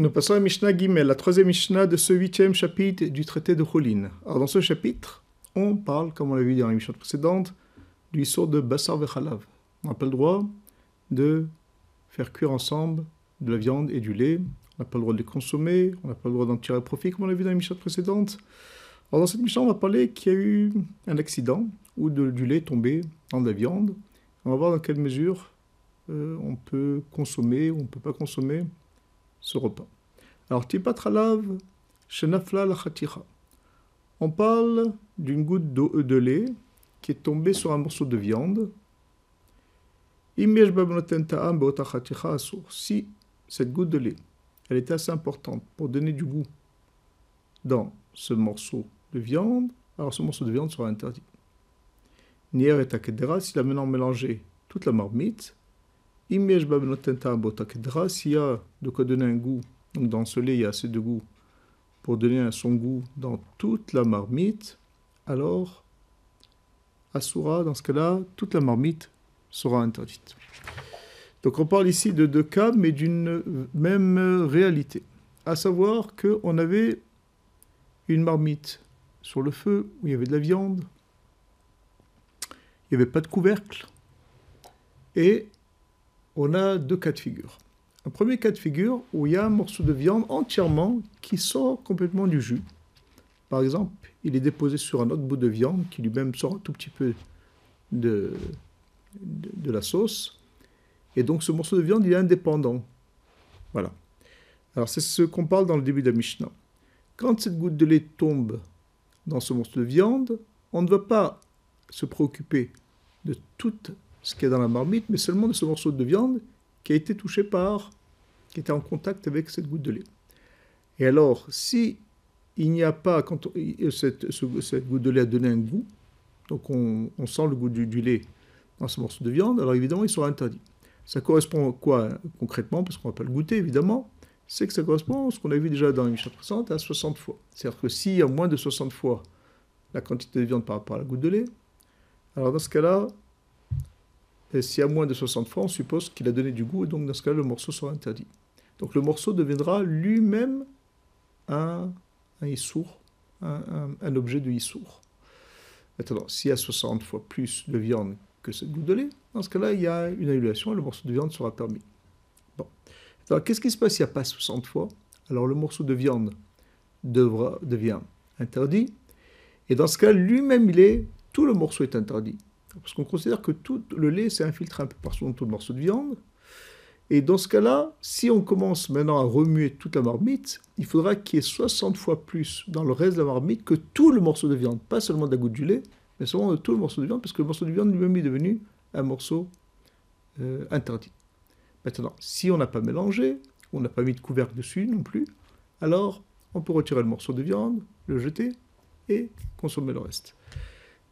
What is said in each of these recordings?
Nous passons à Mishnah Gimel, la troisième Mishnah de ce huitième chapitre du traité de Cholin. Alors dans ce chapitre, on parle, comme on l'a vu dans les Mishnah précédentes, du sort de Bassar Vechalav. On n'a pas le droit de faire cuire ensemble de la viande et du lait. On n'a pas le droit de les consommer, on n'a pas le droit d'en tirer profit, comme on l'a vu dans les Mishnah précédentes. Alors dans cette Mishnah, on va parler qu'il y a eu un accident où du lait tombé dans de la viande. On va voir dans quelle mesure euh, on peut consommer ou on ne peut pas consommer ce repas. Alors, On parle d'une goutte d'eau de lait qui est tombée sur un morceau de viande. Si cette goutte de lait, elle est assez importante pour donner du goût dans ce morceau de viande, alors ce morceau de viande sera interdit. Nier et si la maintenant mélangé toute la marmite, s'il y a de quoi donner un goût, donc dans ce lait il y a assez de goût pour donner son goût dans toute la marmite, alors Asura, dans ce cas-là, toute la marmite sera interdite. Donc on parle ici de deux cas, mais d'une même réalité. À savoir qu'on avait une marmite sur le feu où il y avait de la viande, il n'y avait pas de couvercle, et on a deux cas de figure. Un premier cas de figure où il y a un morceau de viande entièrement qui sort complètement du jus. Par exemple, il est déposé sur un autre bout de viande qui lui-même sort un tout petit peu de, de, la sauce. Et donc ce morceau de viande, il est indépendant. Voilà. Alors c'est ce qu'on parle dans le début de la Mishnah. Quand cette goutte de lait tombe dans ce morceau de viande, on ne va pas se préoccuper de toute ce qui est dans la marmite, mais seulement de ce morceau de viande qui a été touché par, qui était en contact avec cette goutte de lait. Et alors, si il n'y a pas, quand cette, goutte de lait a donné un goût, donc on, sent le goût du, lait dans ce morceau de viande, alors évidemment, il sera interdit. Ça correspond à quoi concrètement Parce qu'on ne va pas le goûter, évidemment. C'est que ça correspond à ce qu'on a vu déjà dans les Mishnah précédentes à 60 fois. C'est-à-dire que s'il y a moins de 60 fois la quantité de viande par rapport à la goutte de lait, alors dans ce cas-là, et s'il y a moins de 60 fois, on suppose qu'il a donné du goût, et donc dans ce cas, le morceau sera interdit. Donc le morceau deviendra lui-même un, un issour, un, objet de issour. Maintenant, s'il y a 60 fois plus de viande que cette goutte de lait, dans ce cas-là, il y a une annulation et le morceau de viande sera permis. Bon. Alors, qu'est-ce qui se passe s'il n'y a pas 60 fois? Alors, le morceau de viande devra, devient interdit. Et dans ce cas, lui-même, il est, tout le morceau est interdit. Parce qu'on considère que tout le lait s'est infiltré un peu partout dans tout le morceau de viande. Et dans ce cas-là, si on commence maintenant à remuer toute la marmite, il faudra qu'il y ait 60 fois plus dans le reste de la marmite que tout le morceau de viande. Pas seulement de la goutte du lait, mais seulement de tout le morceau de viande, parce que le morceau de viande lui-même est devenu un morceau euh, interdit. Maintenant, si on n'a pas mélangé, on n'a pas mis de couvercle dessus non plus, alors on peut retirer le morceau de viande, le jeter et consommer le reste.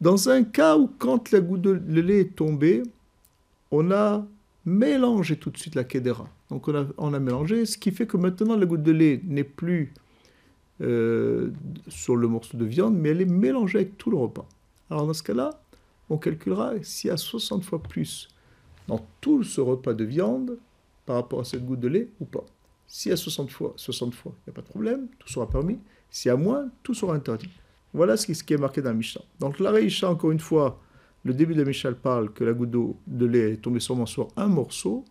Dans un cas où, quand la goutte de lait est tombée, on a mélangé tout de suite la kedera. Donc on a, mélangé, ce qui fait que maintenant la goutte de lait n'est plus euh, sur le morceau de viande, mais elle est mélangée avec tout le repas. Alors dans ce cas-là, on calculera s'il y a 60 fois plus dans tout ce repas de viande par rapport à cette goutte de lait ou pas. S'il y a 60 fois, 60 fois, il n'y a pas de problème, tout sera permis. S'il y a moins, tout sera interdit. Voilà ce qui est marqué dans la Mishnah. Donc la Reisha, encore une fois, le début de la Mishnah parle que la goutte d'eau de lait est tombée sûrement sur un morceau.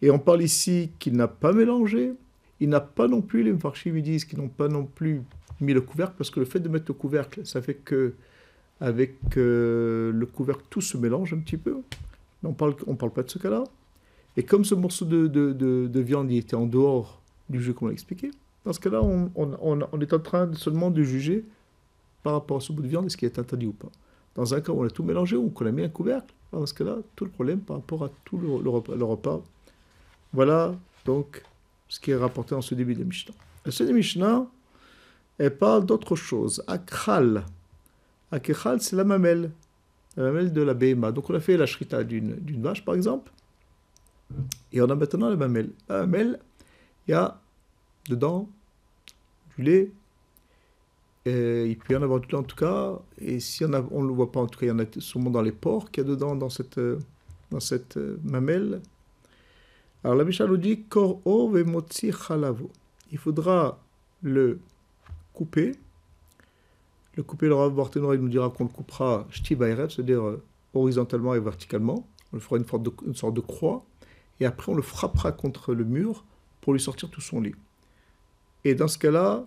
Et on parle ici qu'il n'a pas mélangé. Il n'a pas non plus, les Mfarshim disent qu'ils n'ont pas non plus mis le couvercle, parce que le fait de mettre le couvercle, ça fait que avec euh, le couvercle, tout se mélange un petit peu. Mais on parle, on parle pas de ce cas-là. Et comme ce morceau de, de, de, viande il était en dehors du jeu qu'on a expliqué, dans ce cas-là, on, on, on, est en train seulement de juger par rapport à ce bout de viande, est-ce qu'il est interdit ou pas? Dans un cas où on a tout mélangé ou qu'on a mis un couvercle, dans ce cas-là, tout le problème par rapport à tout le, repas, Voilà donc ce qui est rapporté en ce début de Mishnah. La de Mishnah, elle parle d'autre chose. Akhal. Akhal, c'est la mamelle. La mamelle de la BMA. Donc on a fait la shrita d'une vache, par exemple. Et on a maintenant la mamelle. La mamelle, il y a dedans du lait, il peut y en avoir en tout cas, et si on ne le voit pas, en tout cas, il y en a sûrement dans les porcs qu'il y a dedans, dans cette, dans cette euh, mamelle. Alors la Mishnah nous dit chalavo. il faudra le couper. Le couper, le Rav il nous dira qu'on le coupera c'est-à-dire euh, horizontalement et verticalement. On le fera une sorte, de, une sorte de croix. Et après, on le frappera contre le mur pour lui sortir tout son lait. Et dans ce cas-là,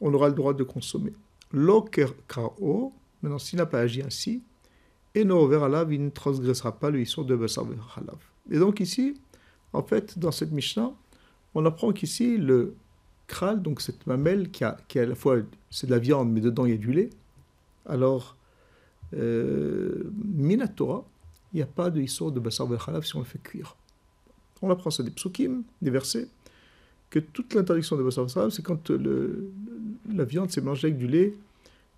on aura le droit de consommer. L'okerkao, maintenant s'il n'a pas agi ainsi, et no alav, il ne transgressera pas le histoire de basar halav. Et donc ici, en fait, dans cette Mishnah, on apprend qu'ici, le kral, donc cette mamelle qui a, qui à la fois, c'est de la viande, mais dedans il y a du lait, alors, euh, Minatora, il n'y a pas de histoire de basar halav si on le fait cuire. On apprend ça des psukim, des versets, que toute l'interdiction de basar halav, c'est quand le, la viande s'est mangée avec du lait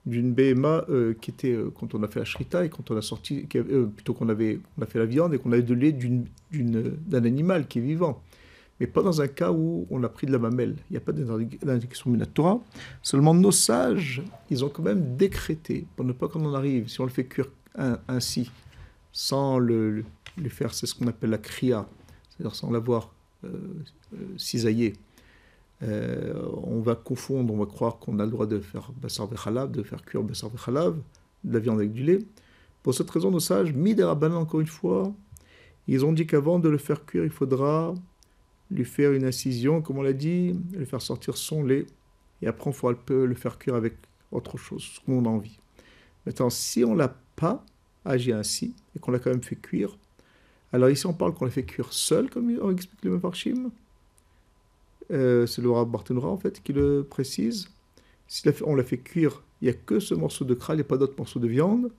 d'une BMA euh, qui était euh, quand on a fait la shrita et quand on a sorti, euh, plutôt qu'on avait on a fait la viande et qu'on avait de lait d'un animal qui est vivant. Mais pas dans un cas où on a pris de la mamelle. Il n'y a pas d'indication Minatora. Seulement nos sages, ils ont quand même décrété, pour ne pas qu'on en arrive, si on le fait cuire ainsi, sans le, le, faire, c'est ce qu'on appelle la kriya, c'est-à-dire sans l'avoir cisaillé euh, on va confondre, on va croire qu'on a le droit de faire bassar vechalav, de faire cuire bassar vechalav, de la viande avec du lait. Pour cette raison, nos sages, miderabanan encore une fois, ils ont dit qu'avant de le faire cuire, il faudra lui faire une incision, comme on l'a dit, lui faire sortir son lait, et après on pourra le faire cuire avec autre chose, ce qu'on a envie. Maintenant, si on l'a pas agi ainsi, et qu'on l'a quand même fait cuire, alors ici on parle qu'on l'a fait cuire seul, comme on explique le Mefarshim, euh, c'est le Rav en fait qui le précise. Si on l'a fait cuire, il n'y a que ce morceau de crâne, a pas d'autres morceaux de viande,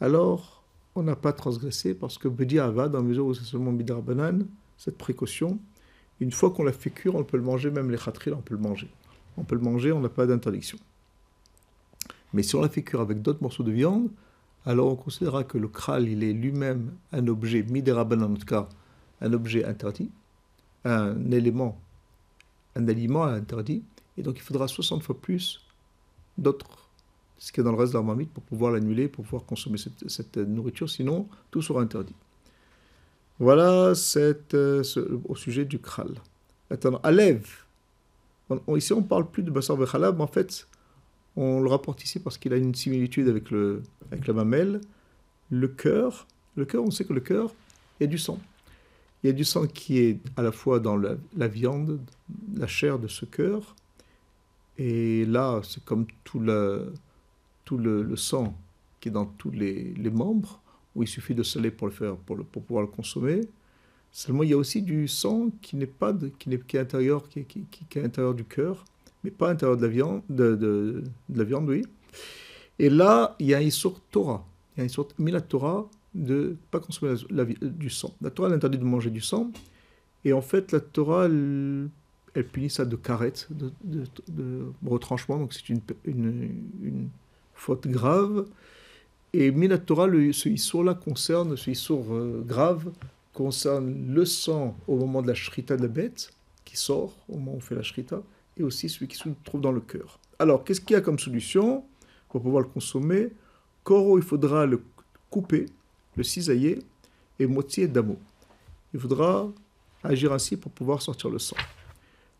alors on n'a pas transgressé parce que Bedi Ava, dans la mesure où c'est seulement Bidar Banane, cette précaution, une fois qu'on l'a fait cuire, on peut le manger, même les khatril, on peut le manger. On peut le manger, on n'a pas d'interdiction. Mais si on l'a fait cuire avec d'autres morceaux de viande, alors on considérera que le kral, il est lui-même un objet, midérabanan en tout cas, un objet interdit, un élément un aliment interdit, et donc il faudra 60 fois plus d'autres, ce qui est dans le reste de la marmite, pour pouvoir l'annuler, pour pouvoir consommer cette, nourriture, sinon tout sera interdit. Voilà cette, euh, au sujet du kral. Maintenant, Alev. ici, on ne parle plus de Bassar Bechalab, mais en fait, on le rapporte ici parce qu'il a une similitude avec, le, avec la mamelle. Le cœur, le cœur, on sait que le cœur, est du sang. Il y a du sang qui est à la fois dans la, viande, la chair de ce cœur, et là, c'est comme tout, le, tout le, sang qui est dans tous les, membres, où il suffit de saler pour, le faire, pour, pour pouvoir le consommer. Seulement, il y a aussi du sang qui n'est pas qui, est, qui est intérieur, qui, qui, qui, est à l'intérieur du cœur, mais pas à l'intérieur de la viande, de, de, la viande, oui. Et là, il y a une sorte Torah, il y a une sorte Milat Torah de pas consommer la, du sang. La Torah elle interdit de manger du sang, et en fait la Torah elle, punit ça de carette, de, retranchement, donc c'est une, une, faute grave. Et la Torah, le, ce issour-là concerne, ce issour euh, grave, concerne le sang au moment de la shrita de la bête, qui sort au moment où on fait la shrita, et aussi celui qui se trouve dans le cœur. Alors, qu'est-ce qu'il y a comme solution pour pouvoir le consommer? Koro, il faudra le couper, le cisailler et moitié d'amour. Il faudra agir ainsi pour pouvoir sortir le sang.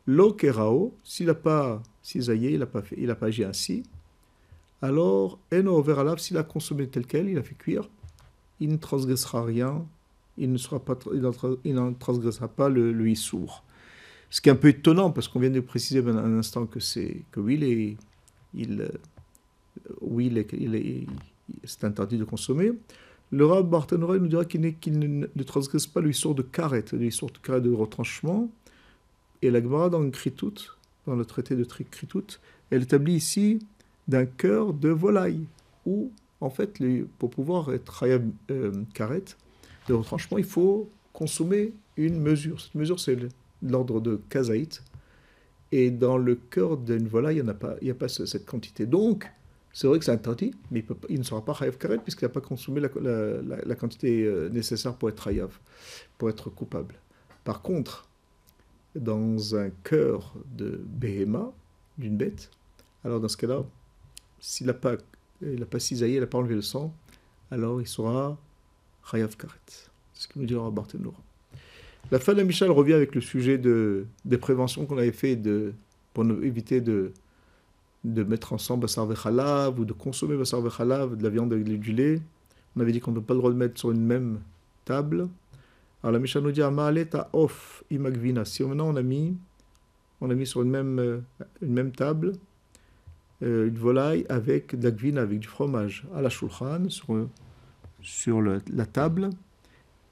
L'okerao, s'il n'a pas cisaillé, il n'a pas, pas agi ainsi, alors eno s'il a consommé tel quel, il a fait cuire, il ne transgressera rien, il ne, sera pas, il n'en transgressera pas le, le issour. Ce qui est un peu étonnant, parce qu'on vient de préciser un instant que c'est que oui, il est, il, oui, il est, c'est interdit de consommer. Le Rav Barthénoray nous dira qu'il ne, transgresse pas l'histoire de karet, l'histoire de carré de retranchement. Et la Gemara dans Kritout, dans le traité de Kritout, elle établit ici d'un cœur de volaille, où, en fait, pour pouvoir être euh, karet de retranchement, il faut consommer une mesure. Cette mesure, c'est l'ordre de kazaït. Et dans le cœur d'une volaille, il n'y a, a pas cette quantité. Donc, c'est vrai que c'est interdit, mais il, ne sera pas Hayav Karet puisqu'il n'a pas consommé la, quantité euh, nécessaire pour être Hayav, pour être coupable. Par contre, dans un cœur de Behema, d'une bête, alors dans ce cas-là, s'il n'a pas, pas cisaillé, il n'a pas enlevé le sang, alors il sera Hayav Karet. C'est ce que nous dira Barthénoura. La fin de la Michal revient avec le sujet de, des préventions qu'on avait fait pour éviter de, de mettre ensemble basar vechalav ou de consommer basar vechalav, de la viande avec du lait. On avait dit qu'on peut pas le droit de mettre sur une même table. Alors la Mishnah nous dit ta off imagvina. Si maintenant on a mis, on a mis sur une même, euh, une même table euh, une volaille avec de la gvina, avec du fromage, à la shulchan, sur, sur la table,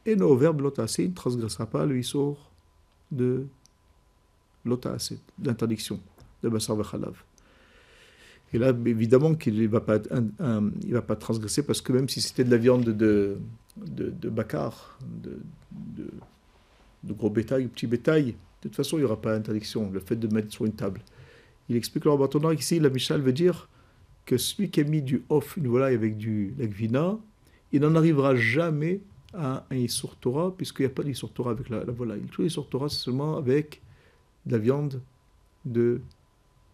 et nos verbes l'otassé ne transgressera pas le sort de l'otassé, d'interdiction de basar vechalav. Et là, évidemment qu'il ne va, pas, transgresser parce que même si c'était de la viande de, de, de bacard, de, gros bétail ou petit bétail, de toute façon, il n'y aura pas d'interdiction, le fait de mettre sur une table. Il explique le Rabbatonah ici, la Michal veut dire que celui qui a mis du off, une volaille avec du lagvina, il n'en arrivera jamais à un Issour puisqu'il n'y a pas d'Issour Torah avec la, volaille. Tout l'Issour Torah, c'est seulement avec de la viande de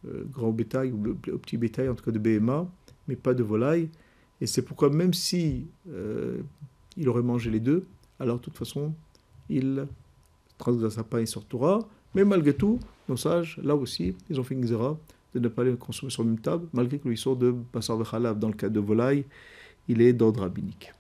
grand bétail ou petit bétail, en tout cas de BMA, mais pas de volaille. Et c'est pourquoi même si euh, il aurait mangé les deux, alors de toute façon, il transgressera pas sur Torah. Mais malgré tout, nos sages, là aussi, ils ont fait une zéra de ne pas les consommer sur la même table, malgré que sort de Bassar Dans le cas de volaille, il est d'ordre rabbinique.